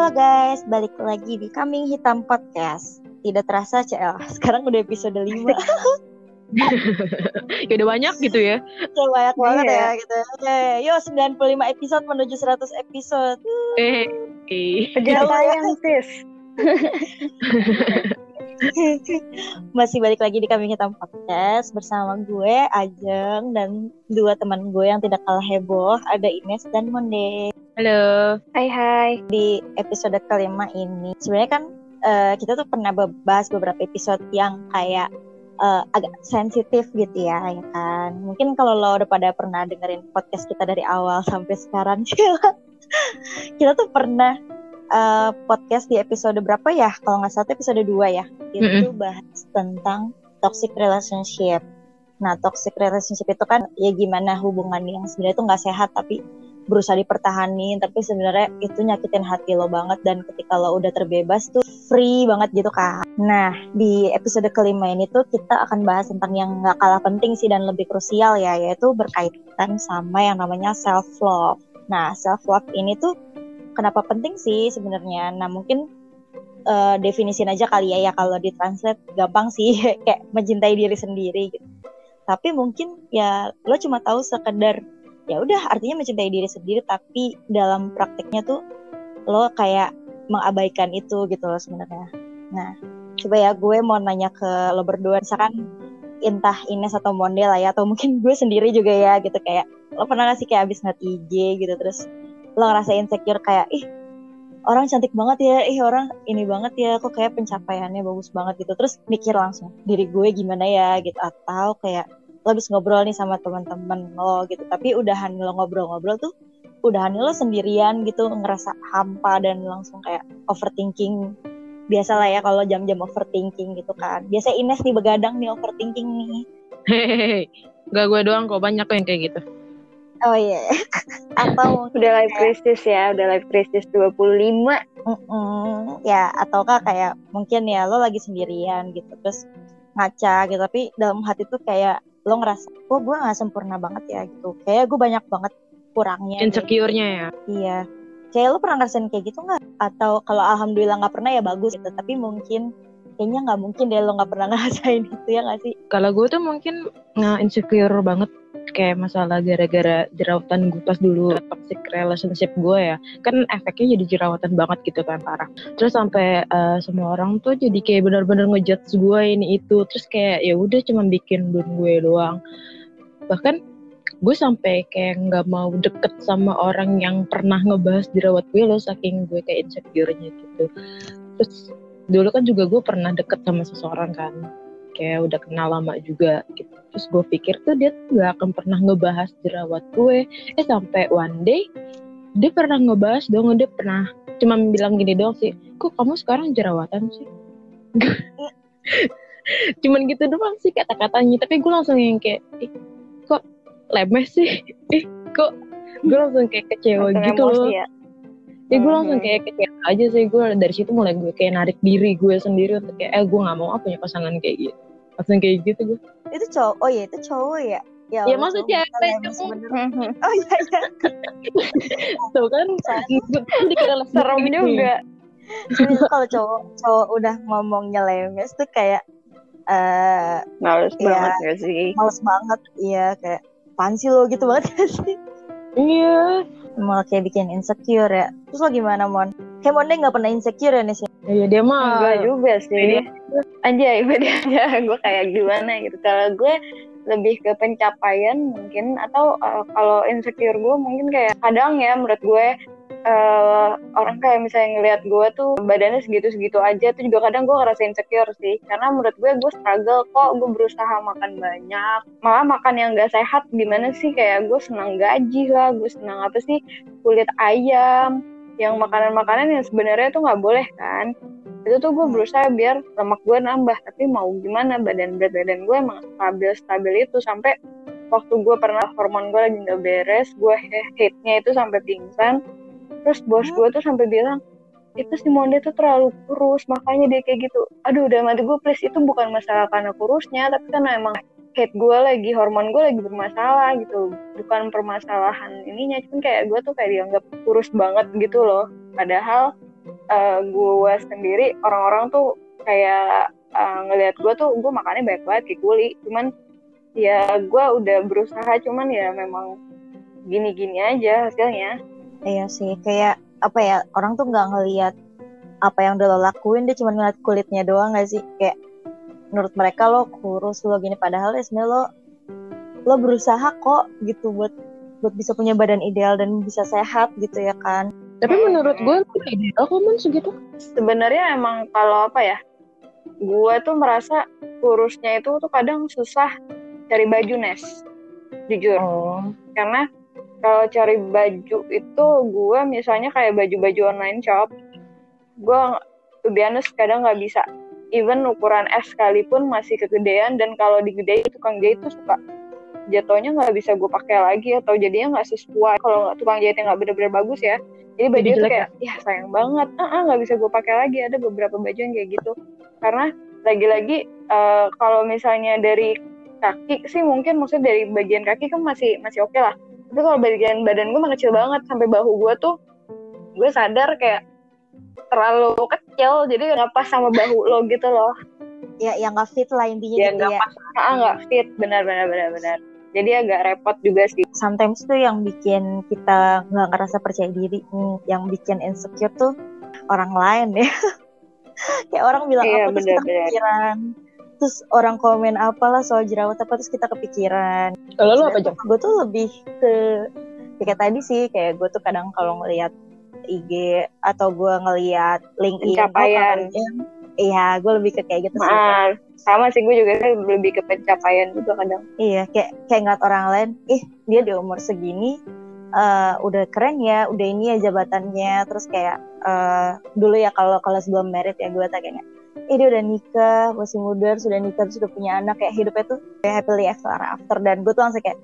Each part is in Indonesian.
Halo guys, balik lagi di Kambing Hitam Podcast. Tidak terasa CL, sekarang udah episode 5. ya udah banyak gitu ya. Ya banyak banget Iya. ya gitu. Oke, yuk 95 episode menuju 100 episode. Eh, eh. Kejar tayang sis. Masih balik lagi di Kambing Hitam Podcast bersama gue Ajeng dan dua teman gue yang tidak kalah heboh, ada Ines dan Monde. Halo. Hai hai. Di episode kelima ini sebenarnya kan eh, kita tuh pernah bahas beberapa episode yang kayak eh, agak sensitif gitu ya, ya kan. Mungkin kalau lo udah pada pernah dengerin podcast kita dari awal sampai sekarang, kita tuh pernah eh, podcast di episode berapa ya? Kalau nggak salah episode 2 ya. Itu bahas tentang toxic relationship. Nah, toxic relationship itu kan ya gimana hubungan yang sebenarnya tuh nggak sehat tapi berusaha dipertahanin tapi sebenarnya itu nyakitin hati lo banget dan ketika lo udah terbebas tuh free banget gitu kan. Nah di episode kelima ini tuh kita akan bahas tentang yang nggak kalah penting sih dan lebih krusial ya yaitu berkaitan sama yang namanya self love. Nah self love ini tuh kenapa penting sih sebenarnya? Nah mungkin uh, definisin aja kali ya ya kalau ditranslate gampang sih kayak mencintai diri sendiri gitu. Tapi mungkin ya lo cuma tahu sekedar ya udah artinya mencintai diri sendiri tapi dalam prakteknya tuh lo kayak mengabaikan itu gitu loh sebenarnya. Nah, coba ya gue mau nanya ke lo berdua misalkan entah Ines atau Monde lah ya atau mungkin gue sendiri juga ya gitu kayak lo pernah gak sih kayak abis ngeliat IG gitu terus lo ngerasa insecure kayak ih orang cantik banget ya, ih orang ini banget ya, kok kayak pencapaiannya bagus banget gitu. Terus mikir langsung diri gue gimana ya gitu atau kayak lo habis ngobrol nih sama teman-teman lo gitu. Tapi udahan lo ngobrol-ngobrol tuh udahan lo sendirian gitu ngerasa hampa dan langsung kayak overthinking. Biasa lah ya kalau jam-jam overthinking gitu kan. Biasa Ines nih begadang nih overthinking nih. Hehehe. Gak gue doang kok banyak kok yang kayak gitu. oh iya. Atau Udah live krisis ya, udah live krisis 25. mm-mm, ya ataukah kayak mungkin ya lo lagi sendirian gitu terus ngaca gitu. Tapi dalam hati tuh kayak lo ngerasa kok gue nggak sempurna banget ya gitu kayak gue banyak banget kurangnya gitu. Insecure-nya ya. Iya. Kayak lo pernah ngerasain kayak gitu nggak? Atau kalau alhamdulillah nggak pernah ya bagus gitu. Tapi mungkin kayaknya nggak mungkin deh lo nggak pernah ngerasain itu ya nggak sih? Kalau gue tuh mungkin nggak insecure banget kayak masalah gara-gara jerawatan gue pas dulu toxic relationship gue ya kan efeknya jadi jerawatan banget gitu kan parah. Terus sampai eh, semua orang tuh jadi kayak benar-benar ngejudge gue ini itu. Terus kayak ya udah cuma bikin dun gue doang. Bahkan gue sampai kayak nggak mau deket sama orang yang pernah ngebahas jerawat gue loh saking gue kayak insecure-nya gitu. Terus dulu kan juga gue pernah deket sama seseorang kan. Kayak udah kenal lama juga gitu terus gue pikir tuh dia tuh gak akan pernah ngebahas jerawat gue. Eh sampai one day dia pernah ngebahas dong dia pernah cuma bilang gini doang sih kok kamu sekarang jerawatan sih? Cuman gitu doang sih kata-katanya. Tapi gue langsung yang kayak ih kok lemeh sih? Ih kok? Gue langsung kayak kecewa Langsung gitu loh. ya. ya gue langsung Mhm. kayak kecewa aja sih. Gue dari situ mulai gue kayak narik diri gue sendiri untuk kayak eh gue nggak mau ah punya pasangan kayak gitu langsung kayak gitu gue Itu cowok. Oh iya itu cowok ya. Ya, Ya, Allah, maksud cowok cewek, ya, sebenarnya. Mhm. Oh iya iya. tuh kan dikira les Serem gitu. juga. Itu kalau cowok cowok udah ngomongnya lemes tuh kayak eh Males Iya. banget gak sih? males banget. Iya kayak apaan sih lo gitu banget gak sih? iya Malah kayak bikin insecure ya. Terus lo gimana Mon? Kayak Monde nggak pernah insecure ya nih sih? iya dia mah Enggak juga sih. Iya. Anjay, beda. Aja. gue kayak gimana gitu. Kalau gue lebih ke pencapaian mungkin atau uh, kalau insecure gue mungkin kayak kadang ya menurut gue uh, orang kayak misalnya ngelihat gue tuh badannya segitu-segitu aja tuh juga kadang gue ngerasa insecure sih. Karena menurut gue gue struggle kok gue berusaha makan banyak. Malah makan yang gak sehat gimana sih? Kayak gue senang gaji lah gue senang apa sih? Kulit ayam yang makanan-makanan yang sebenarnya tuh nggak boleh kan itu tuh gue berusaha biar lemak gue nambah tapi mau gimana? Badan berat badan gue emang stabil stabil itu sampai waktu gue pernah hormon gue lagi nggak beres gue hate nya itu sampai pingsan. Terus bos gue tuh sampai bilang itu si Monde tuh terlalu kurus makanya dia kayak gitu. Aduh udah mati gue please itu bukan masalah karena kurusnya tapi karena emang hate gue lagi hormon gue lagi bermasalah gitu. Bukan permasalahan ininya cuman kayak gue tuh kayak dianggap kurus banget gitu loh. Padahal uh, gue sendiri orang-orang tuh kayak uh, ngelihat gue tuh gue makannya banyak banget kayak kuli cuman ya gue udah berusaha cuman ya memang gini-gini aja hasilnya. Iya sih kayak apa ya orang tuh nggak ngelihat apa yang udah lo lakuin dia cuma ngeliat kulitnya doang gak sih? Kayak menurut mereka lo kurus lo gini padahal ya sebenarnya lo lo berusaha kok gitu buat buat bisa punya badan ideal dan bisa sehat gitu ya kan tapi menurut gue ideal kok man segitu sebenarnya emang kalau apa ya gue tuh merasa kurusnya itu tuh kadang susah cari baju Nes. Jujur. Oh. karena kalau cari baju itu gue misalnya kayak baju-baju online shop gue tuh biasa kadang nggak bisa. Even ukuran S sekalipun masih kegedean dan kalau digedein tukang jahit tuh suka jatuhnya nggak bisa gue pakai lagi atau jadinya nggak sesuai. Kalau tukang jahitnya nggak bener-bener bagus ya jadi baju itu kayak ya? Sayang banget. Ah nggak -uh, bisa gue pakai lagi. Ada beberapa baju yang kayak gitu. Karena lagi-lagi uh, kalau misalnya dari kaki sih mungkin maksudnya dari bagian kaki kan masih masih oke okay lah. Tapi kalau bagian badan gue kecil banget sampai bahu gue tuh gue sadar kayak terlalu kecil jadi nggak pas sama bahu lo gitu loh. Ya yang nggak fit lah intinya ya, gitu ya. pas. Ah nggak fit. Benar benar benar benar jadi agak repot juga sih. Sometimes tuh yang bikin kita nggak ngerasa percaya diri yang bikin insecure tuh orang lain ya. Kayak orang bilang iya, apa bener, terus kita kepikiran. Terus orang komen apalah soal jerawat apa terus kita kepikiran. Kalau lu apa jam gue tuh lebih ke ya kayak tadi sih kayak gue tuh kadang kalau ngelihat IG atau gue ngelihat LinkedIn pencapaian iya gue lebih ke kayak gitu sih nah, sama sih gue juga lebih ke pencapaian juga kadang. Iya kayak kayak ngeliat orang lain ih dia di umur segini uh, udah keren ya udah ini ya jabatannya. Terus kayak uh, dulu ya kalau kalau sebelum merit ya gue tak kayaknya eh dia udah nikah masih muda sudah nikah terus udah punya anak. Kayak hidupnya tuh kayak happily ever after. Dan gue tuh langsung kayak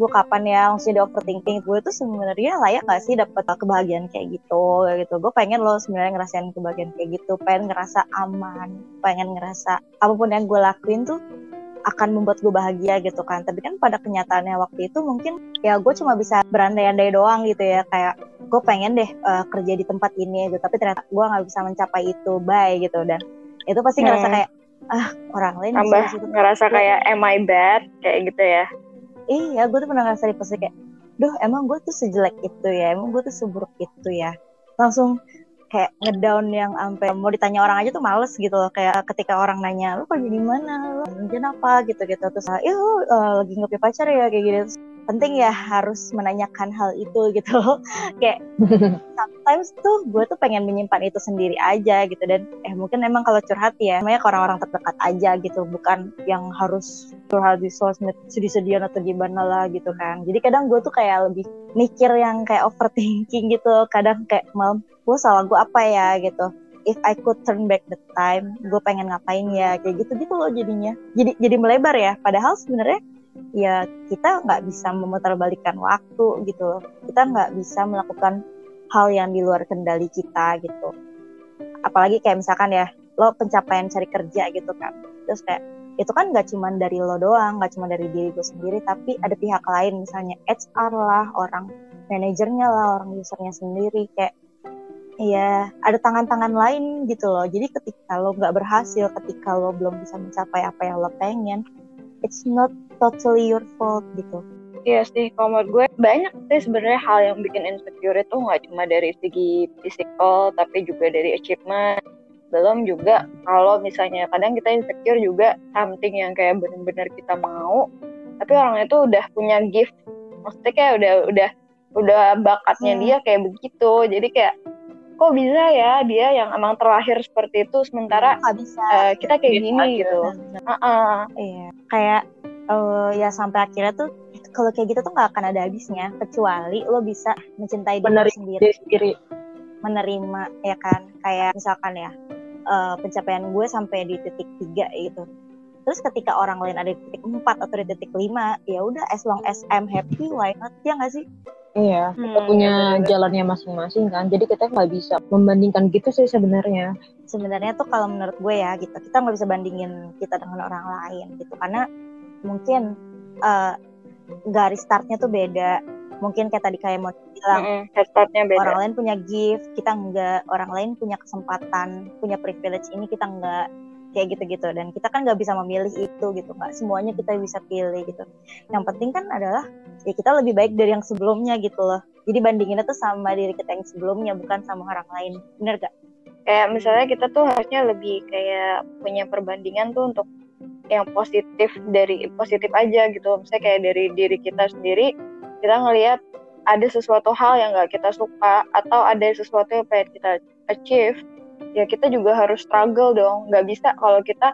gue kapan ya langsung di overthinking gue tuh sebenarnya layak gak sih dapat kebahagiaan kayak gitu kayak gitu. Gue pengen loh sebenarnya ngerasain kebahagiaan kayak gitu pengen ngerasa aman pengen ngerasa apa pun yang gue lakuin tuh akan membuat gue bahagia gitu kan. Tapi kan pada kenyataannya waktu itu mungkin ya gue cuma bisa berandai-andai doang gitu ya kayak gue pengen deh uh, kerja di tempat ini gitu tapi ternyata gue nggak bisa mencapai itu bye gitu. Dan itu pasti ngerasa hmm. kayak ah orang lain tambah ngerasa kayak am I bad? kayak gitu ya iya gue tuh pernah ngerasa di posisi kayak duh emang gue tuh sejelek itu ya emang gue tuh seburuk itu ya. Langsung kayak ngedown yang sampai mau ditanya orang aja tuh males gitu loh kayak ketika orang nanya lu kerja di mana? Lu kerja apa? Gitu gitu terus ya lu uh, lagi ngopi pacar ya? Kayak gitu penting ya harus menanyakan hal itu gitu. Kayak sometimes tuh gue tuh pengen menyimpan itu sendiri aja gitu. Dan eh mungkin emang kalau curhat ya namanya ke orang-orang terdekat aja gitu. Bukan yang harus curhat di sosmed sedih-sedihan atau gimana lah gitu kan. Jadi kadang gue tuh kayak lebih mikir yang kayak overthinking gitu. Kadang kayak malam gue salah gue apa ya? gitu. If I could turn back the time, gue pengen ngapain ya? Kayak gitu gitu loh jadinya. Jadi jadi melebar ya. Padahal sebenarnya ya kita nggak bisa memutarbalikkan waktu gitu. Kita nggak bisa melakukan hal yang di luar kendali kita gitu. Apalagi kayak misalkan ya lo pencapaian cari kerja gitu kan. Terus kayak itu kan nggak cuma dari lo doang, nggak cuma dari diri gue sendiri, tapi ada pihak lain misalnya HR lah, orang manajernya lah, orang usernya sendiri kayak Iya, ada tangan-tangan lain gitu loh. Jadi ketika lo nggak berhasil, ketika lo belum bisa mencapai apa yang lo pengen, it's not totally your fault gitu. Iya sih, kalau menurut gue banyak sih sebenarnya hal yang bikin insecure itu nggak cuma dari segi physical, tapi juga dari achievement. Belum juga kalau misalnya kadang kita insecure juga something yang kayak benar-benar kita mau, tapi orang itu udah punya gift, maksudnya kayak udah udah udah bakatnya hmm. dia kayak begitu, jadi kayak kok bisa ya dia yang emang terlahir seperti itu sementara bisa. Uh, kita kayak gini gitu. Uh -uh. Iya. Kayak uh, ya sampai akhirnya tuh kalau kayak gitu tuh nggak akan ada habisnya kecuali lo bisa mencintai diri sendiri. sendiri. Menerima ya kan kayak misalkan ya uh, pencapaian gue sampai di titik tiga gitu. Terus ketika orang lain ada di titik empat atau di titik lima, ya udah as long as I'm happy, why not? Ya nggak sih? Iya, kita hmm, punya bener. jalannya masing-masing kan. Jadi kita nggak bisa membandingkan gitu sih sebenarnya. Sebenarnya tuh kalau menurut gue ya gitu, kita nggak bisa bandingin kita dengan orang lain gitu, karena mungkin uh, garis startnya tuh beda. mungkin kayak tadi kayak mau bilang Mm-mm, headstart-nya beda. orang lain punya gift kita enggak. Orang lain punya kesempatan punya privilege ini kita enggak. Kayak gitu-gitu. Dan kita kan nggak bisa memilih itu gitu. Nggak semuanya kita bisa pilih gitu. Yang penting kan adalah ya kita lebih baik dari yang sebelumnya gitu loh. Jadi bandinginnya tuh sama diri kita yang sebelumnya bukan sama orang lain. Bener gak? Kayak misalnya kita tuh harusnya lebih kayak punya perbandingan tuh untuk yang positif dari positif aja gitu. Misalnya kayak dari diri kita sendiri, kita ngelihat ada sesuatu hal yang nggak kita suka atau ada sesuatu yang pengen kita achieve, ya kita juga harus struggle dong. Nggak bisa kalau kita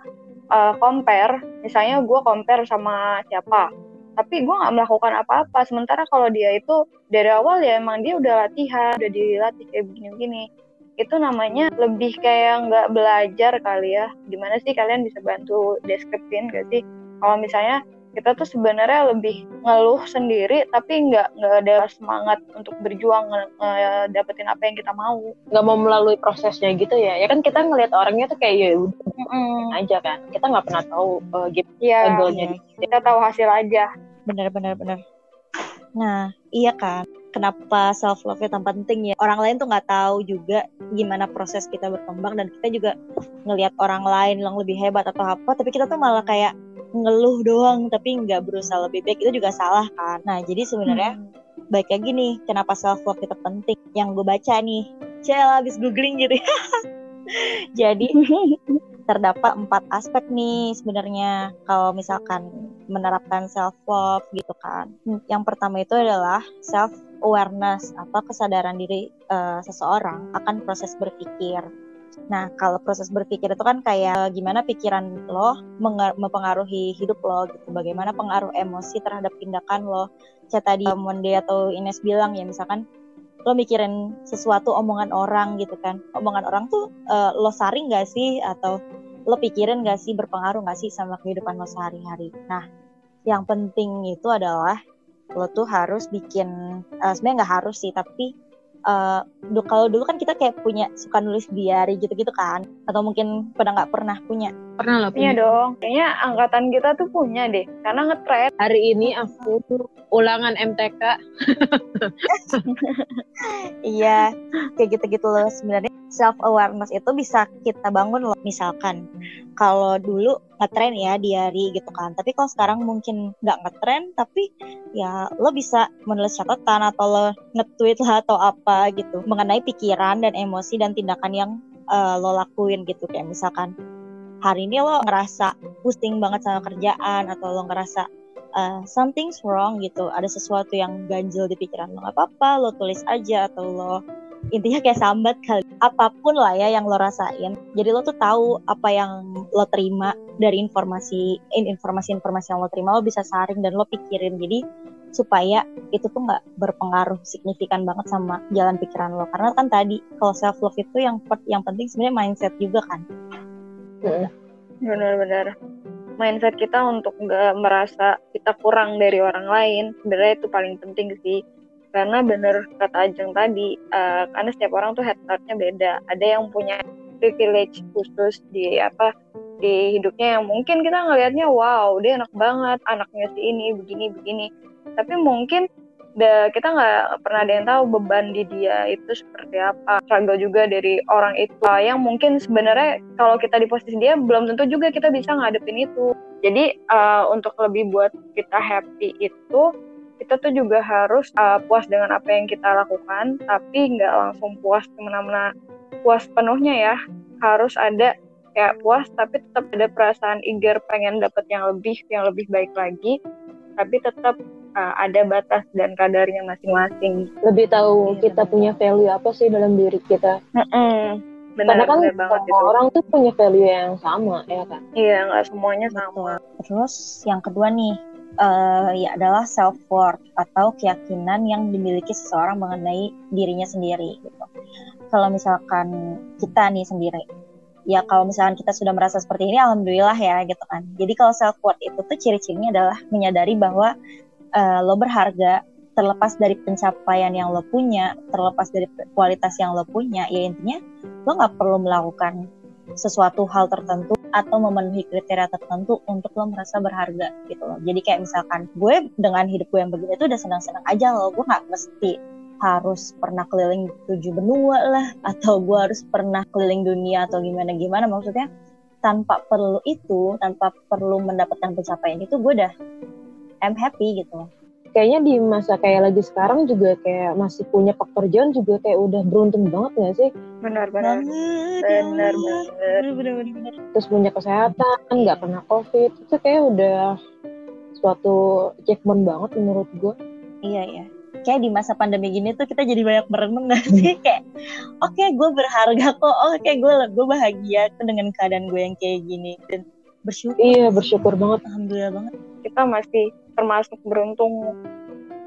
uh, compare, misalnya gue compare sama siapa, tapi gue nggak melakukan apa-apa. Sementara kalau dia itu dari awal ya emang dia udah latihan, udah dilatih kayak begini-begini itu namanya lebih kayak nggak belajar kali ya. Gimana sih kalian bisa bantu deskripsiin gak sih? Kalau misalnya kita tuh sebenarnya lebih ngeluh sendiri tapi nggak nggak ada semangat untuk berjuang dapetin apa yang kita mau. Nggak mau melalui prosesnya gitu ya. Ya kan kita ngelihat orangnya tuh kayak ya udah mm aja kan. Kita nggak pernah tahu uh, gitu ya, goalnya kita tahu hasil aja. Bener bener bener nah iya kan kenapa self love itu penting ya. Orang lain tuh nggak tahu juga gimana proses kita berkembang dan kita juga ngelihat orang lain yang lebih hebat atau apa tapi kita tuh malah kayak ngeluh doang tapi nggak berusaha lebih baik itu juga salah kan. Nah jadi sebenarnya hmm. baik lagi nih kenapa self love itu penting? Yang gue baca nih. Cel habis googling gitu jadi terdapat empat aspek nih sebenarnya kalau misalkan menerapkan self love gitu kan yang pertama itu adalah self awareness atau kesadaran diri uh, seseorang akan proses berpikir. Nah, kalau proses berpikir itu kan kayak gimana pikiran lo mempengaruhi hidup lo gitu. Bagaimana pengaruh emosi terhadap tindakan lo. Kayak tadi Monde atau Ines bilang ya misalkan lo mikirin sesuatu omongan orang gitu kan. Omongan orang tuh uh, lo saring gak sih atau lo pikirin gak sih berpengaruh gak sih sama kehidupan lo sehari-hari. Nah, yang penting itu adalah lo tuh harus bikin uh, sebenarnya nggak harus sih tapi uh, kalau dulu kan kita kayak punya suka nulis diary gitu-gitu kan atau mungkin pada nggak pernah punya pernah lah punya. punya. dong. Kayaknya angkatan kita tuh punya deh. Karena ngetren. Hari ini aku ulangan MTK iya kayak gitu-gitu loh sebenarnya. Self awareness itu bisa kita bangun loh. Misalkan kalau dulu ngetren ya diary gitu kan. Tapi kalau sekarang mungkin nggak ngetren tapi ya lo bisa menulis catatan atau lo nge-tweet lah atau apa gitu. Mengenai pikiran dan emosi dan tindakan yang uh, lo lakuin gitu. Kayak misalkan hari ini lo ngerasa pusing banget sama kerjaan atau lo ngerasa uh, something's wrong gitu ada sesuatu yang ganjil di pikiran lo nggak apa-apa lo tulis aja atau lo intinya kayak sambat kali apa pun lah ya yang lo rasain jadi lo tuh tahu apa yang lo terima dari informasi informasi-informasi yang lo terima lo bisa saring dan lo pikirin jadi supaya itu tuh nggak berpengaruh signifikan banget sama jalan pikiran lo karena kan tadi kalau self love itu yang yang penting sebenarnya mindset juga kan benar-benar. Mindset kita untuk nggak merasa kita kurang dari orang lain sebenarnya itu paling penting sih. Karena bener kata Ajeng tadi uh, karena setiap orang tuh head startnya beda. Ada yang punya privilege khusus di apa di hidupnya yang mungkin kita ngelihatnya wow dia enak banget anaknya si ini begini begini. Tapi mungkin da, kita nggak pernah ada yang tahu beban di dia itu seperti apa. Struggle juga dari orang itu. Uh, yang mungkin sebenarnya kalau kita di posisi dia belum tentu juga kita bisa ngadepin itu. Jadi uh, untuk lebih buat kita happy itu kita tuh juga harus uh, puas dengan apa yang kita lakukan, tapi nggak langsung puas ke mana-mana puas penuhnya ya. Harus ada kayak puas, tapi tetap ada perasaan eager pengen dapet yang lebih, yang lebih baik lagi, tapi tetap uh, ada batas dan kadarnya masing-masing. Lebih tahu iya, kita punya value apa sih dalam diri kita. Mm -mm. Benar, Karena kan benar banget itu. orang tuh punya value yang sama, ya kan? Iya, nggak semuanya sama. Terus yang kedua nih, uh, ya adalah self worth atau keyakinan yang dimiliki seseorang mengenai dirinya sendiri gitu. Kalau misalkan kita nih sendiri, ya kalau misalkan kita sudah merasa seperti ini, alhamdulillah ya gitu kan. Jadi kalau self worth itu tuh ciri-cirinya adalah menyadari bahwa uh, lo berharga terlepas dari pencapaian yang lo punya, terlepas dari kualitas yang lo punya, ya intinya lo nggak perlu melakukan sesuatu hal tertentu atau memenuhi kriteria tertentu untuk lo merasa berharga gitu loh. Jadi kayak misalkan gue dengan hidup gue yang begini tuh udah senang-senang aja loh. Gue nggak mesti harus pernah keliling tujuh benua lah atau gue harus pernah keliling dunia atau gimana gimana maksudnya tanpa perlu itu tanpa perlu mendapatkan pencapaian itu gue udah I'm happy gitu kayaknya di masa kayak lagi sekarang juga kayak masih punya pekerjaan juga kayak udah beruntung banget gak sih? Benar benar. Benar benar. Terus punya kesehatan, nggak kena covid, itu kayak udah suatu achievement banget menurut gue. Iya iya. Kayak di masa pandemi gini tuh kita jadi banyak merenung gak sih? kayak oke okay, gue berharga kok, oke okay, gue gue bahagia dengan keadaan gue yang kayak gini dan bersyukur. Iya bersyukur banget. Alhamdulillah banget. Kita masih termasuk beruntung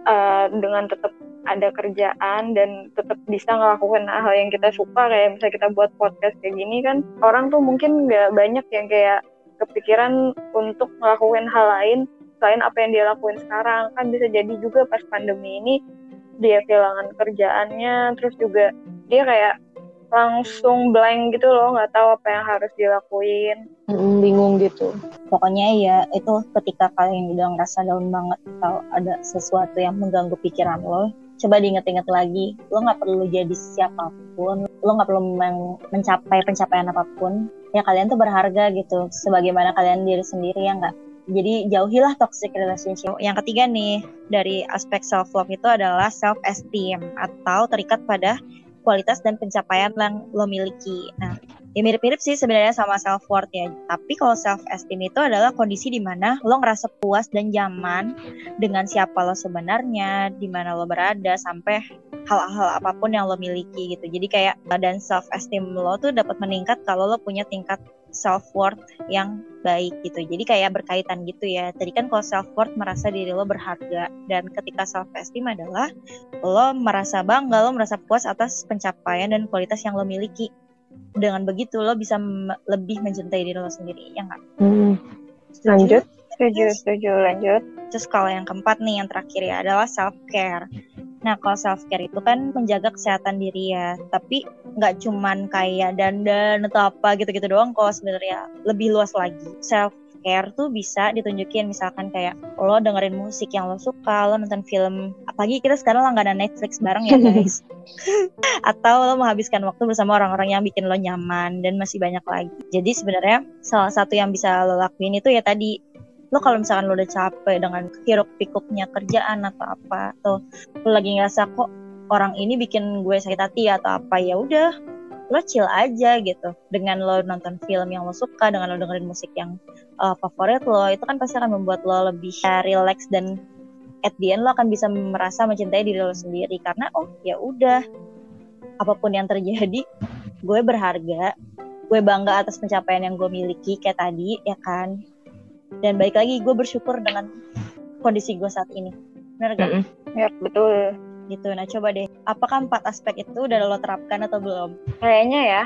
uh, dengan tetap ada kerjaan dan tetap bisa ngelakuin hal yang kita suka kayak misalnya kita buat podcast kayak gini kan orang tuh mungkin nggak banyak yang kayak kepikiran untuk ngelakuin hal lain selain apa yang dia lakuin sekarang kan bisa jadi juga pas pandemi ini dia kehilangan kerjaannya terus juga dia kayak langsung blank gitu loh nggak tahu apa yang harus dilakuin. Bingung gitu. Pokoknya ya itu ketika kalian udah ngerasa down banget atau ada sesuatu yang mengganggu pikiran lo coba diinget-inget lagi lo nggak perlu jadi siapa pun lo nggak perlu men mencapai pencapaian apa pun. Ya kalian tuh berharga gitu sebagaimana kalian diri sendiri ya nggak jadi jauhilah toxic relationship. Yang ketiga nih dari aspek self love itu adalah self esteem atau terikat pada kualitas dan pencapaian yang lo miliki. Nah, ya mirip-mirip sih sebenarnya sama self worth ya. Tapi kalau self esteem itu adalah kondisi di mana lo ngerasa puas dan nyaman dengan siapa lo sebenarnya, di mana lo berada sampai hal-hal apa pun yang lo miliki gitu. Jadi kayak dan self esteem lo tuh dapat meningkat kalau lo punya tingkat self worth yang baik gitu. Jadi kayak berkaitan gitu ya. Tadi kan kalau self worth merasa diri lo berharga dan ketika self esteem adalah lo merasa bangga, lo merasa puas atas pencapaian dan kualitas yang lo miliki. Dengan begitu lo bisa lebih mencintai diri lo sendiri, ya nggak? Hmm. Lanjut. Setuju, setuju, lanjut. Terus kalau yang keempat nih yang terakhir ya adalah self care. Nah, kalau self care itu kan menjaga kesehatan diri ya, tapi nggak cuman kayak dandan atau apa gitu-gitu doang kok sebenarnya lebih luas lagi. Self care tuh bisa ditunjukin misalkan kayak lo dengerin musik yang lo suka, lo nonton film, apalagi kita sekarang langganan Netflix bareng ya guys. Atau lo menghabiskan waktu bersama orang-orang yang bikin lo nyaman dan masih banyak lagi. Jadi sebenarnya salah satu yang bisa lo lakuin itu ya tadi lo kalau misalkan lo udah capek dengan hiruk pikuknya kerjaan atau apa atau lo lagi ngerasa kok orang ini bikin gue sakit hati atau apa ya udah lo chill aja gitu. Dengan lo nonton film yang lo suka dengan lo dengerin musik yang uh, favorit lo itu kan pasti akan membuat lo lebih relax dan at the end lo akan bisa merasa mencintai diri lo sendiri. Karena oh ya udah apa pun yang terjadi gue berharga gue bangga atas pencapaian yang gue miliki kayak tadi ya kan dan baik lagi gue bersyukur dengan kondisi gue saat ini. Benar gak? Mm -hmm. ya betul. Gitu. Nah coba deh apakah empat aspek itu udah lo terapkan atau belum? Kayaknya ya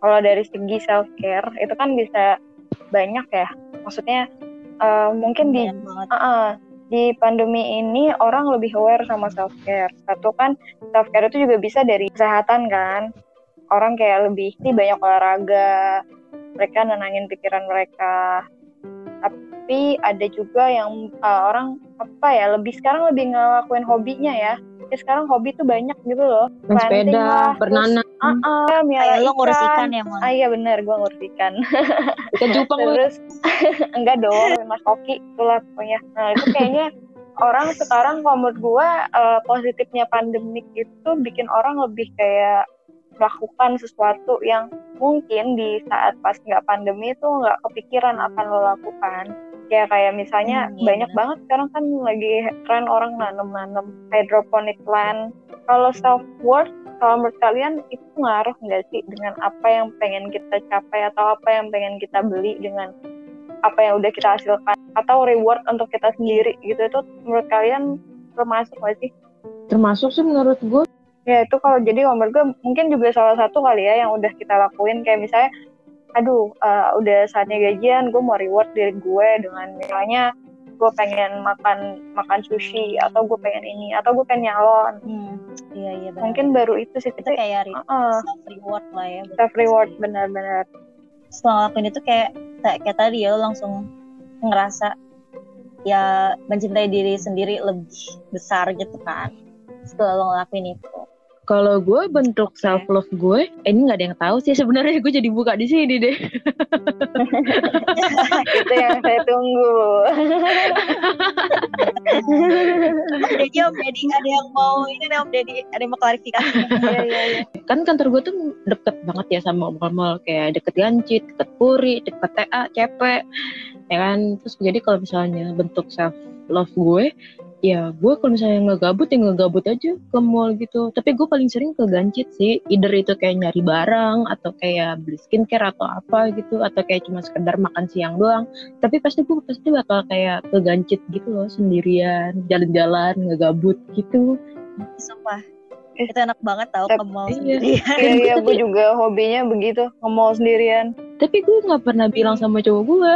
kalau dari segi self care itu kan bisa banyak ya. Maksudnya uh, mungkin di uh, uh, di pandemi ini orang lebih aware sama self care satu kan self care itu juga bisa dari kesehatan kan. Orang kayak lebih sih banyak olahraga. Mereka nenangin pikiran mereka tapi ada juga yang uh, orang apa ya lebih sekarang lebih ngelakuin hobinya ya. Ya sekarang hobi tuh banyak gitu loh. Sepeda bernanam ah uh, uh, miara lo ngurus ikan. ya ah iya benar gue ngurus ikan. Ikan cupang terus enggak dong mas koki itulah pokoknya. Nah itu kayaknya orang sekarang kalau menurut gue uh, positifnya pandemik itu bikin orang lebih kayak melakukan sesuatu yang mungkin di saat pas nggak pandemi itu nggak kepikiran akan lo lakukan. Ya kayak misalnya hmm, banyak banget sekarang kan lagi tren orang nanam-nanam hydroponic plant. Kalau self worth kalau menurut kalian itu ngaruh nggak sih dengan apa yang pengen kita capai atau apa yang pengen kita beli dengan apa yang udah kita hasilkan? Atau reward untuk kita sendiri gitu itu menurut kalian termasuk nggak sih? Termasuk sih menurut gue ya itu kalau jadi menurut gue mungkin juga salah satu kali ya yang udah kita lakuin. Kayak misalnya aduh uh, udah saatnya gajian gue mau reward diri gue dengan misalnya gue pengen makan makan sushi atau gue pengen ini atau gue pengen nyalon. Hmm, iya iya benar. mungkin baru itu sih. Itu kayak uh, self reward lah ya self reward benar-benar. Setelah ngelakuin itu kayak kayak, kayak tadi ya lo langsung ngerasa ya mencintai diri sendiri lebih besar gitu kan setelah lo ngelakuin itu Kalau gue bentuk self love gue, eh, ini nggak ada yang tahu sih sebenarnya. Gue jadi buka di sini deh. itu yang saya tunggu. Deddy, Om Deddy ada yang mau ini nih Om Deddy ada yang mau klarifikasi? Iya iya iya. Kan kantor gue tuh deket banget ya sama mall-mall. Kayak deket Gancit, deket Puri, deket TA, CP, ya kan. Terus jadi kalau misalnya bentuk self love gue, ya gue kalau misalnya nggak gabut ya nggak gabut aja ke mall gitu. Tapi gue paling sering ke Gancit sih, either itu kayak nyari barang atau kayak beli skincare atau apa gitu, atau kayak cuma sekedar makan siang doang. Tapi pasti gue pasti bakal kayak ke Gancit gitu loh sendirian, jalan-jalan nggak gabut gitu. sumpah itu enak banget tau Tapi- ke mall iya. sendirian. Iya iya gue juga hobinya begitu nge-mall sendirian. Tapi gue nggak pernah bilang sama cowok gue.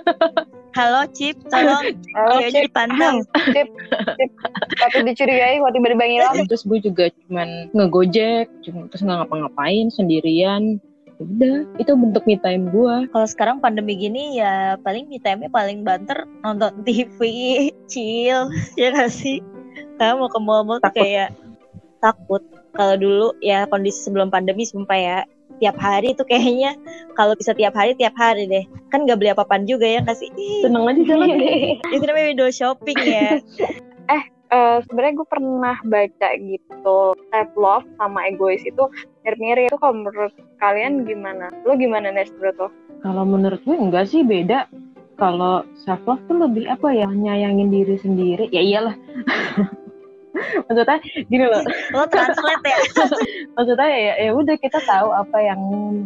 halo Cip tolong. Halo, Cip. dipantau Cip, Cip, patut dicurigai kalau tiba-tiba ngilang. terus gue juga cuman ngegojek cuma terus nggak ngapa-ngapain sendirian. Ya udah itu bentuk me time gue kalau sekarang pandemi gini ya paling me time-nya paling banter nonton TV chill ya gak sih? Kamu mau ke mall-mall tuh kayak takut. Kalau dulu ya kondisi sebelum pandemi sumpah ya. Tiap hari tuh kayaknya kalau bisa tiap hari tiap hari deh. Kan gak beli apa-apaan juga ya kasih seneng aja jalan itu namanya window shopping ya. Eh, sebenarnya gue pernah baca gitu self love sama egois itu mirip-mirip. Itu kalau menurut kalian gimana? Lo gimana Nes menurut lo? kalau menurut gue enggak sih beda. Kalau self love tuh lebih apa ya? Nyayangin diri sendiri. Ya iyalah maksudnya gini loh. Lo translate ya. Maksudnya ya ya udah kita tahu apa yang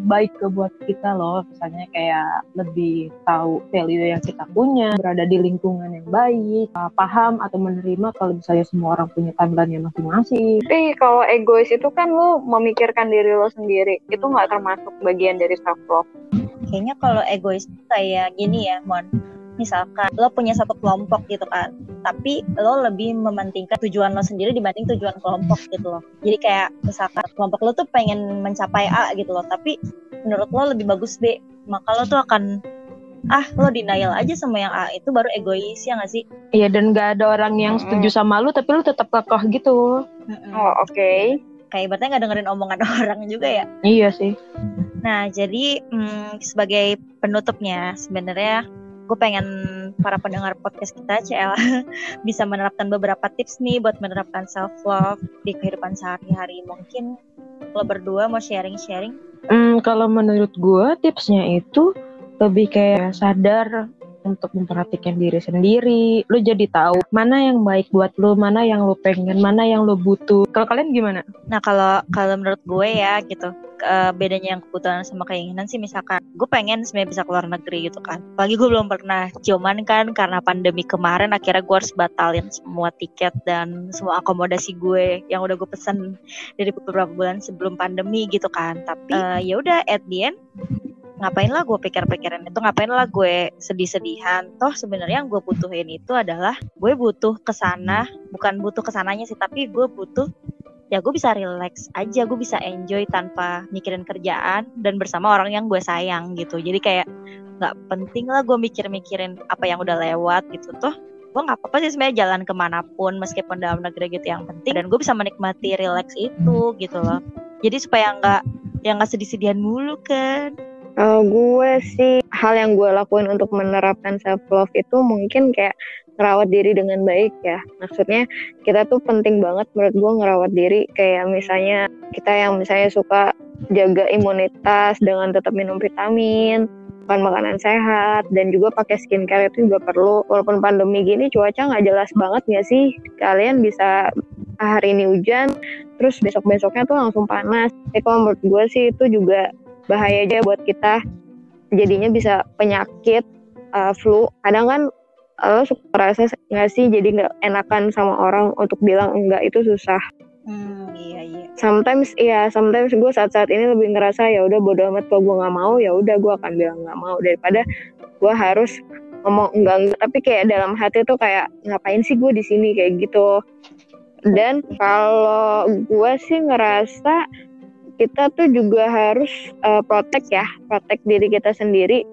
baik ke buat kita loh. Misalnya kayak lebih tahu value yang kita punya berada di lingkungan yang baik uh, paham atau menerima kalau misalnya semua orang punya timeline yang masing-masing. Tapi kalau egois itu kan lo memikirkan diri lo sendiri, itu nggak termasuk bagian dari self love. kayaknya kalau egois kayak gini ya Mon misalkan lo punya satu kelompok gitu kan tapi lo lebih mementingkan tujuan lo sendiri dibanding tujuan kelompok gitu loh jadi kayak misalkan kelompok lo tuh pengen mencapai A gitu loh tapi menurut lo lebih bagus B maka lo tuh akan ah lo denial aja sama yang A itu baru egois ya gak sih Iya dan gak ada orang yang setuju sama lu tapi lu tetap kokoh gitu. Oh oke. kayak ibaratnya nggak dengerin omongan orang juga ya Iya sih. Nah, jadi mm, sebagai penutupnya sebenarnya gue pengen para pendengar podcast kita CL bisa menerapkan beberapa tips nih buat menerapkan self love di kehidupan sehari-hari. Mungkin lo berdua mau sharing-sharing? Hmm, kalau menurut gua tipsnya itu lebih kayak sadar untuk memperhatikan diri sendiri. Lu jadi tahu mana yang baik buat lu, mana yang lu pengen, mana yang lu butuh. Kalau kalian gimana? Nah, kalau kalau menurut gue ya gitu, ke- bedanya yang kebutuhan sama keinginan sih misalkan gue pengen sebenarnya bisa keluar negeri gitu kan. Apalagi gue belum pernah, cuman kan karena pandemi kemarin akhirnya gue harus batalin semua tiket dan semua akomodasi gue yang udah gue pesen dari beberapa bulan sebelum pandemi gitu kan. Tapi eh, ya udah at the end ngapain lah gue pikir-pikirin itu? Ngapain lah gue sedih-sedihan? Toh sebenarnya yang gue butuhin itu adalah gue butuh ke sana. Bukan butuh ke sananya sih tapi gue butuh ya gue bisa relax aja. Gue bisa enjoy tanpa mikirin kerjaan dan bersama orang yang gue sayang gitu. Jadi kayak nggak penting lah gue mikir-mikirin apa yang udah lewat gitu. Tuh gue nggak apa-apa sih sebenarnya jalan ke mana pun meskipun dalam negeri gitu yang penting. Dan gue bisa menikmati relax itu gitu loh. Jadi supaya nggak yang nggak sedih-sedihan mulu kan Kalau gue sih hal yang gue lakuin untuk menerapkan self love itu mungkin kayak ngerawat diri dengan baik ya. Maksudnya kita tuh penting banget menurut gue ngerawat diri kayak misalnya kita yang misalnya suka jaga imunitas dengan tetap minum vitamin, makan makanan sehat dan juga pakai skincare itu juga perlu. Walaupun pandemi gini cuaca nggak jelas banget nggak sih? Kalian bisa "Ah, hari ini hujan, terus besok besoknya tuh langsung panas. Tapi kalau menurut gue sih itu juga bahaya aja buat kita. Jadinya bisa penyakit uh, flu. Kadang kan lo suka rasa nggak sih jadi nggak enakan sama orang untuk bilang enggak itu susah. Hmm iya iya. Sometimes iya sometimes gue saat-saat ini lebih ngerasa ya udah bodo amat kalau gue nggak mau ya udah gue akan bilang nggak mau. Daripada gue harus ngomong enggak enggak. Tapi kayak dalam hati tuh kayak ngapain sih gue di sini? Kayak gitu. Dan kalau gue sih ngerasa kita tuh juga harus uh, protect ya protect diri kita sendiri.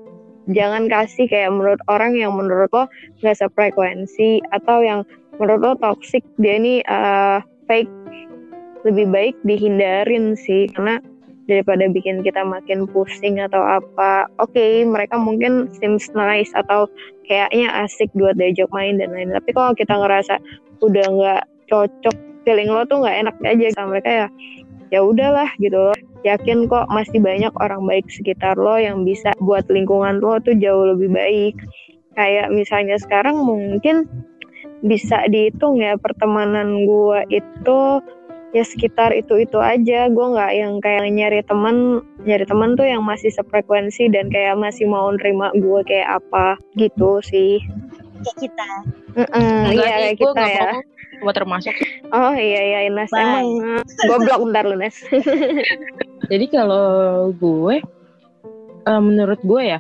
Jangan kasih kayak menurut orang yang menurut lo nggak sefrekuensi atau yang menurut lo toxic dia ini uh, fake. Lebih baik dihindarin sih karena daripada bikin kita makin pusing atau apa. Oke okay, mereka mungkin seems nice atau kayaknya asik buat diajak main dan lain tapi kalau kita ngerasa udah nggak cocok feeling lo tuh nggak enak aja sama mereka ya ya udahlah gitu loh. Yakin kok masih banyak orang baik sekitar lo yang bisa buat lingkungan lo tuh jauh lebih baik. Kayak misalnya sekarang mungkin bisa dihitung ya pertemanan gue itu ya sekitar itu itu aja. Gue nggak yang kayak nyari teman nyari teman tuh yang masih sefrekuensi dan kayak masih mau nerima gue kayak apa gitu sih. Kayak kita. Mm -mm, iya kayak kita ya gue termasuk oh iya iya Ines Bye. emang goblok bentar lu Nes jadi kalau gue uh, menurut gue ya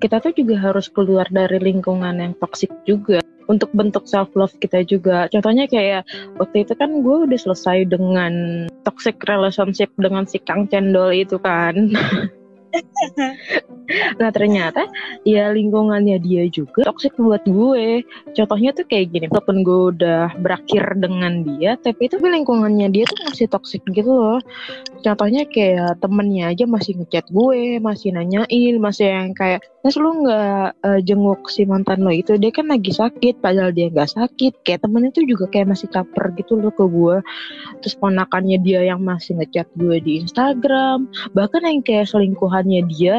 kita tuh juga harus keluar dari lingkungan yang toksik juga untuk bentuk self love kita juga. Contohnya kayak waktu itu kan gue udah selesai dengan toxic relationship dengan si Kang Cendol itu kan. nah ternyata ya lingkungannya dia juga toxic buat gue. Contohnya tuh kayak gini walaupun gue udah berakhir dengan dia tapi itu lingkungannya dia tuh masih toxic gitu loh. Contohnya kayak temennya aja masih ngechat gue masih nanyain masih yang kayak Terus lu nggak uh, jenguk si mantan lo itu dia kan lagi sakit padahal dia nggak sakit. Kayak temennya tuh juga kayak masih caper gitu loh ke gue terus ponakannya dia yang masih ngechat gue di Instagram. Bahkan yang kayak selingkuhannya dia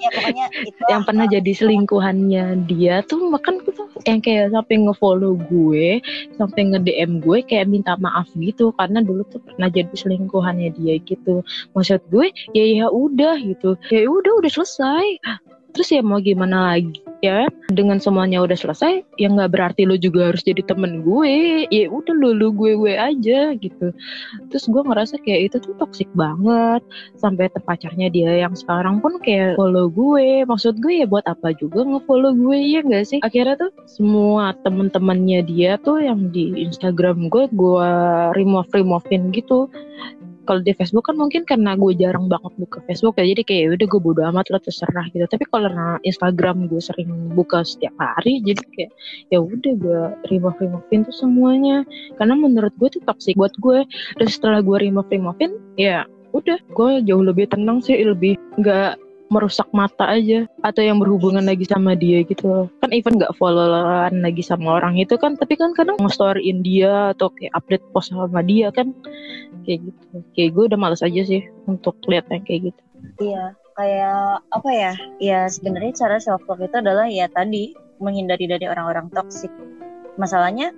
ya pokoknya itu yang pernah jadi selingkuhannya dia tuh makan tuh yang kayak sampai ngefollow gue sampai nge DM gue kayak minta maaf gitu. Karena dulu tuh pernah jadi selingkuhannya dia gitu. Maksud gue ya ya udah gitu. Ya udah udah selesai terus ya mau gimana lagi ya? Dengan semuanya udah selesai ya nggak berarti lo juga harus jadi temen gue. Ya udah lo lu gue gue aja gitu. Terus gue ngerasa kayak itu tuh toksik banget. Sampai terpacarnya dia yang sekarang pun kayak follow gue. Maksud gue ya buat apa juga ngefollow gue ya nggak sih? Akhirnya tuh semua temen-temennya dia tuh yang di Instagram gue gue remove removein gitu kalau di Facebook kan mungkin karena gue jarang banget buka Facebook ya jadi kayak ya udah gue bodo amat lah terserah gitu. Tapi kalau Instagram gue sering buka setiap hari jadi kayak ya udah gue remove removein tuh semuanya. Karena menurut gue tuh toxic buat gue. Dan setelah gue remove removein ya udah gue jauh lebih tenang sih lebih nggak merusak mata aja atau yang berhubungan lagi sama dia gitu. Kan even nggak followan lagi sama orang itu kan tapi kan kadang nge-storyin dia atau kayak update post sama dia kan kayak gitu. Kayak gue udah males aja sih untuk lihat yang kayak gitu. Iya kayak apa ya? Ya sebenarnya cara self love itu adalah ya tadi menghindari dari orang-orang toksik masalahnya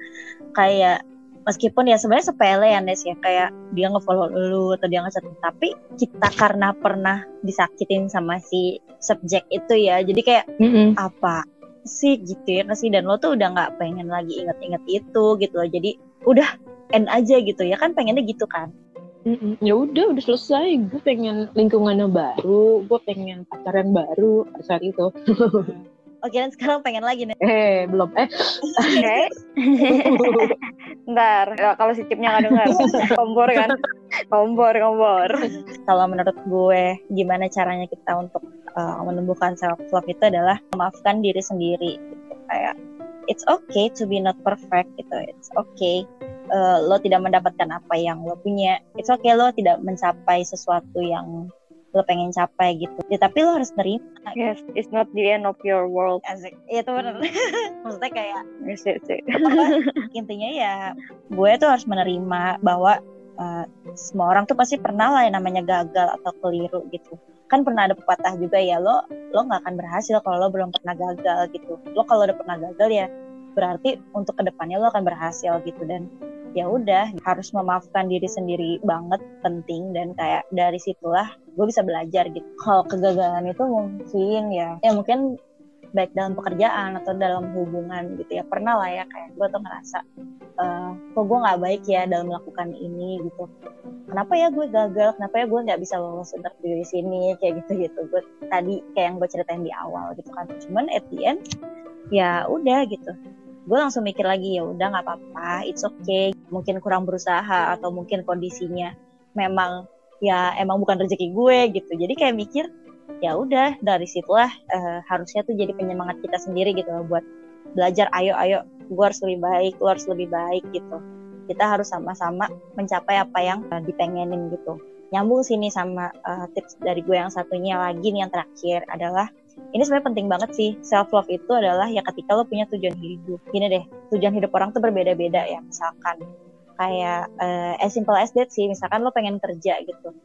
kayak meskipun ya sebenarnya sepele ya Nes ya. Kayak dia ngefollow lu atau dia ngechat tapi kita karena pernah disakitin sama si subjek itu ya jadi kayak mm -hmm. apa sih gitu ya sih dan lo tuh udah nggak pengen lagi inget-inget itu gitu loh. Jadi udah end aja gitu ya. Kan pengennya gitu kan? Mm-mm. ya udah udah selesai. Gue pengen lingkungannya baru. Gue pengen pacaran baru. Saat itu Oke, dan sekarang pengen lagi nih. Eh, belum. Eh. Oke. Okay. Ntar, ya, kalau si chipnya nggak dengar. kompor kan? Kompor, kompor. Kalau menurut gue, gimana caranya kita untuk uh, menumbuhkan self love itu adalah memaafkan diri sendiri. Gitu. Kayak it's okay to be not perfect gitu. It's okay uh, lo tidak mendapatkan apa yang lo punya. It's okay lo tidak mencapai sesuatu yang lo pengen capai gitu. Ya tapi lo harus nerima yes it's not the end of your world. Asik. ya itu benar maksudnya kayak yes, yes, yes. intinya ya gue tuh harus menerima bahwa uh, semua orang tuh pasti pernah lah yang namanya gagal atau keliru gitu. Kan pernah ada pepatah juga ya lo lo nggak akan berhasil kalau lo belum pernah gagal gitu. Lo kalau udah pernah gagal ya berarti untuk ke depannya lo akan berhasil gitu. Dan ya udah harus memaafkan diri sendiri banget penting dan kayak dari situlah gue bisa belajar gitu. Kalau kegagalan itu mungkin ya ya mungkin baik dalam pekerjaan atau dalam hubungan gitu ya. Pernah lah ya kayak gue tuh ngerasa uh, kok gue nggak baik ya dalam melakukan ini gitu. Kenapa ya gue gagal? Kenapa ya gue nggak bisa lolos interview di sini? Kayak gitu gitu gue tadi kayak yang gue ceritain di awal gitu kan. Cuman at the end ya udah gitu gue langsung mikir lagi ya udah nggak apa-apa it's okay. Mungkin kurang berusaha atau mungkin kondisinya memang ya emang bukan rezeki gue gitu. Jadi kayak mikir ya udah dari situlah uh, harusnya tuh jadi penyemangat kita sendiri gitu loh buat belajar ayo ayo gue harus lebih baik gue harus lebih baik gitu. Kita harus sama-sama mencapai apa yang uh, dipengenin gitu. Nyambung sini sama uh, tips dari gue yang satunya lagi nih yang terakhir adalah ini sebenarnya penting banget sih. Self love itu adalah ya ketika lo punya tujuan hidup. Gini deh tujuan hidup orang tuh berbeda-beda ya misalkan. Kayak uh, as simple as that sih misalkan lo pengen kerja gitu.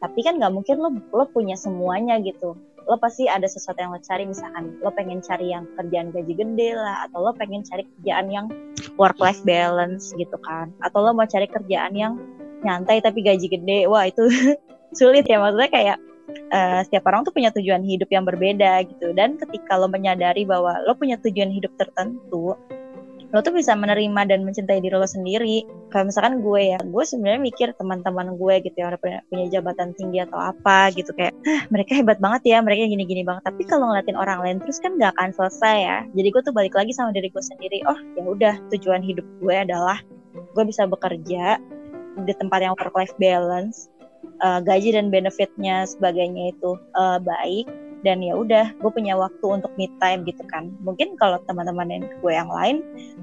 Tapi kan nggak mungkin lo lo punya semuanya gitu. Lo pasti ada sesuatu yang lo cari misalkan lo pengen cari yang kerjaan gaji gede lah atau lo pengen cari kerjaan yang work life balance gitu kan. Atau lo mau cari kerjaan yang nyantai tapi gaji gede. Wah itu sulit ya. Maksudnya kayak uh, setiap orang tuh punya tujuan hidup yang berbeda gitu dan ketika lo menyadari bahwa lo punya tujuan hidup tertentu lo tuh bisa menerima dan mencintai diri lo sendiri. Kayak misalkan gue ya, gue sebenarnya mikir teman-teman gue gitu yang punya, punya jabatan tinggi atau apa gitu kayak, mereka hebat banget ya, mereka gini-gini banget. Tapi kalau ngeliatin orang lain terus kan gak akan selesai ya. Jadi gue tuh balik lagi sama diri gue sendiri. Oh ya udah, tujuan hidup gue adalah gue bisa bekerja di tempat yang work life balance, uh, gaji dan benefitnya sebagainya itu uh, baik dan ya udah gue punya waktu untuk me time gitu kan. Mungkin kalau teman-teman yang gue yang lain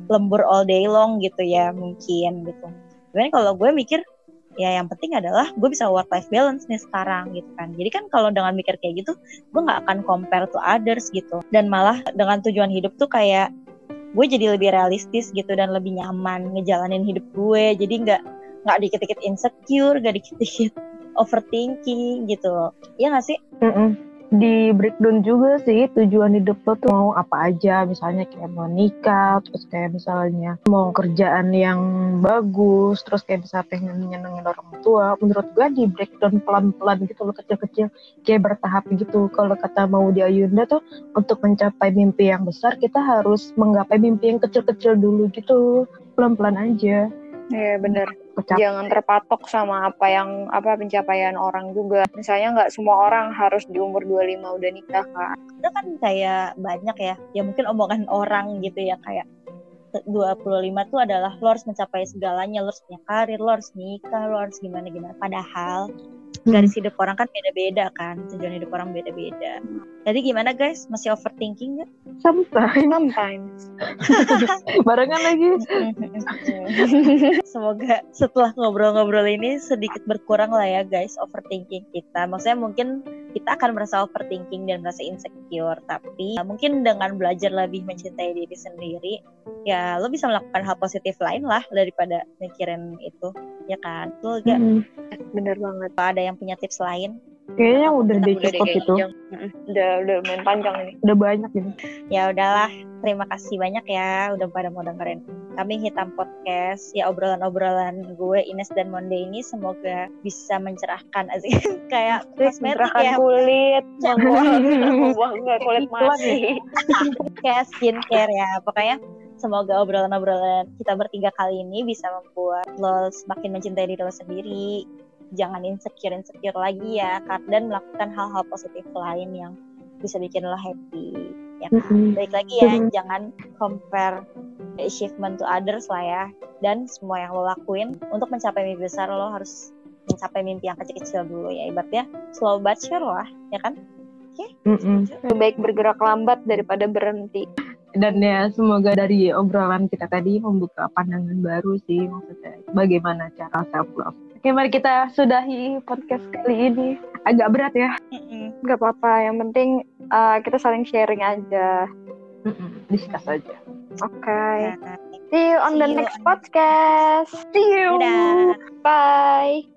lembur all day long gitu ya mungkin gitu. Tapi kalau gue mikir ya yang penting adalah gue bisa work life balance nih sekarang gitu kan. Jadi kan kalau dengan mikir kayak gitu gue nggak akan compare to others gitu. Dan malah dengan tujuan hidup tuh kayak gue jadi lebih realistis gitu dan lebih nyaman ngejalanin hidup gue jadi nggak nggak dikit-dikit insecure gak dikit-dikit overthinking gitu ya nggak sih? Mm -mm di breakdown juga sih tujuan hidup lo tuh mau apa aja. Misalnya kayak mau nikah terus kayak misalnya mau kerjaan yang bagus terus kayak bisa pengen orang tua. Menurut gue di breakdown pelan-pelan gitu lo kecil-kecil kayak bertahap gitu. Kalau kata mau di Ayunda tuh untuk mencapai mimpi yang besar kita harus menggapai mimpi yang kecil-kecil dulu gitu. Pelan-pelan aja Iya bener. Jangan terpatok sama apa yang apa pencapaian orang juga. Misalnya nggak semua orang harus di umur 25 udah nikah kan. Itu kan kayak banyak ya. Ya mungkin omongan orang gitu ya kayak 25 tuh adalah lo harus mencapai segalanya, lo harus punya karir, lo harus nikah, lo harus gimana gimana. Padahal. Garis hidup orang kan beda-beda kan, tujuan hidup orang beda-beda. Jadi gimana guys, masih overthinking nggak? Sometimes. Sometimes. Barengan lagi. Semoga setelah ngobrol-ngobrol ini sedikit berkurang lah ya guys overthinking kita. Maksudnya mungkin kita akan merasa overthinking dan merasa insecure, tapi mungkin dengan belajar lebih mencintai diri sendiri, ya lo bisa melakukan hal positif lain lah daripada mikirin itu, ya kan? Tuh gak? Hmm. Bener banget. Ada yang punya tips lain? Kayaknya udah deh cukup itu. Udah udah main panjang ini. Udah banyak ini. Ya udahlah, terima kasih banyak ya udah pada mau dengerin kami Hitam Podcast. Ya obrolan-obrolan gue Ines dan Monde ini semoga bisa mencerahkan asik kayak kosmetik ya. kulit, membuang kulit mati. kayak skincare ya. Pokoknya semoga obrolan-obrolan kita bertiga kali ini bisa membuat lo semakin mencintai diri lo sendiri jangan insecure insecure lagi ya dan melakukan hal-hal positif lain yang bisa bikin lo happy ya kan? Mm-hmm. baik lagi ya mm-hmm. jangan compare the achievement to others lah ya dan semua yang lo lakuin untuk mencapai mimpi besar lo harus mencapai mimpi yang kecil-kecil dulu ya ibaratnya slow but sure lah ya kan oke okay? mm-hmm. lebih baik bergerak lambat daripada berhenti dan ya semoga dari obrolan kita tadi membuka pandangan baru sih maksudnya bagaimana cara self love Oke, mari kita sudahi podcast kali ini. Agak berat ya. Gak apa-apa, yang penting uh, kita saling sharing aja. Discuss aja. Oke. Okay. See you on See the next podcast. See you. Dadah. Bye.